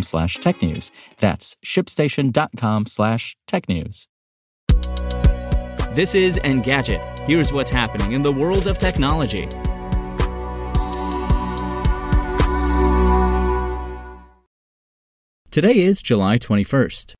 slash technews. That's shipstation.com slash tech news. This is Engadget. Here's what's happening in the world of technology. Today is July 21st.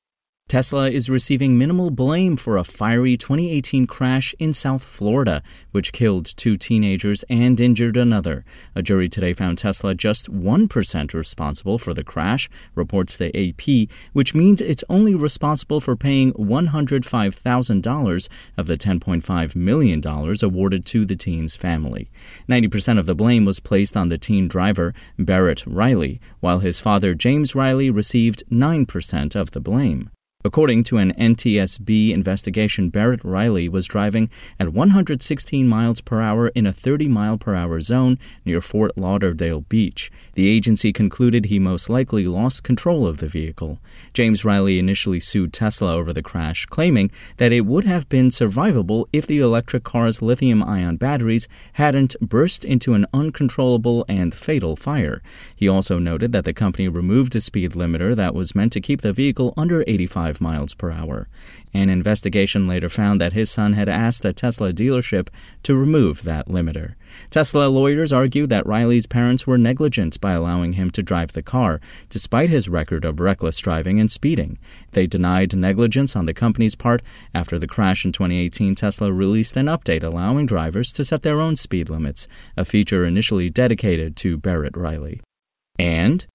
Tesla is receiving minimal blame for a fiery 2018 crash in South Florida, which killed two teenagers and injured another. A jury today found Tesla just 1% responsible for the crash, reports the AP, which means it's only responsible for paying $105,000 of the $10.5 million awarded to the teen's family. 90% of the blame was placed on the teen driver, Barrett Riley, while his father, James Riley, received 9% of the blame. According to an NTSB investigation, Barrett Riley was driving at 116 miles per hour in a 30 mile per hour zone near Fort Lauderdale Beach. The agency concluded he most likely lost control of the vehicle. James Riley initially sued Tesla over the crash, claiming that it would have been survivable if the electric car's lithium ion batteries hadn't burst into an uncontrollable and fatal fire. He also noted that the company removed a speed limiter that was meant to keep the vehicle under 85 miles per hour. An investigation later found that his son had asked a Tesla dealership to remove that limiter. Tesla lawyers argue that Riley's parents were negligent by allowing him to drive the car, despite his record of reckless driving and speeding. They denied negligence on the company's part. After the crash in 2018, Tesla released an update allowing drivers to set their own speed limits, a feature initially dedicated to Barrett Riley. And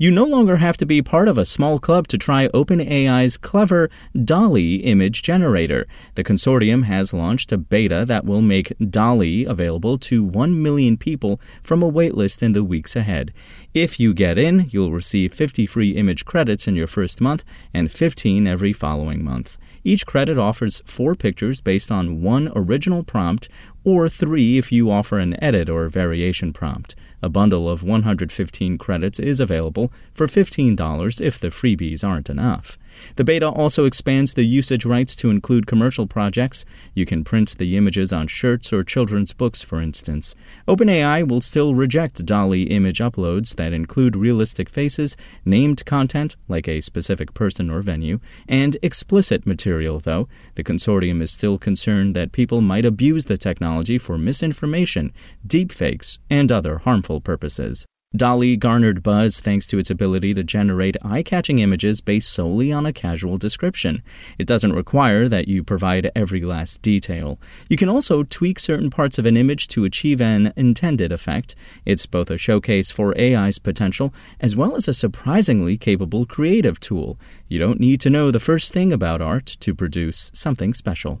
you no longer have to be part of a small club to try OpenAI's clever DALL-E image generator. The consortium has launched a beta that will make DALL-E available to 1 million people from a waitlist in the weeks ahead. If you get in, you'll receive 50 free image credits in your first month and 15 every following month. Each credit offers four pictures based on one original prompt, or three if you offer an edit or variation prompt. A bundle of 115 credits is available for $15 if the freebies aren't enough. The beta also expands the usage rights to include commercial projects. You can print the images on shirts or children's books, for instance. OpenAI will still reject DALL-E image uploads that include realistic faces, named content, like a specific person or venue, and explicit material, though. The consortium is still concerned that people might abuse the technology for misinformation, deepfakes, and other harmful purposes. DALL-E garnered buzz thanks to its ability to generate eye catching images based solely on a casual description. It doesn't require that you provide every last detail. You can also tweak certain parts of an image to achieve an intended effect. It's both a showcase for AI's potential as well as a surprisingly capable creative tool. You don't need to know the first thing about art to produce something special.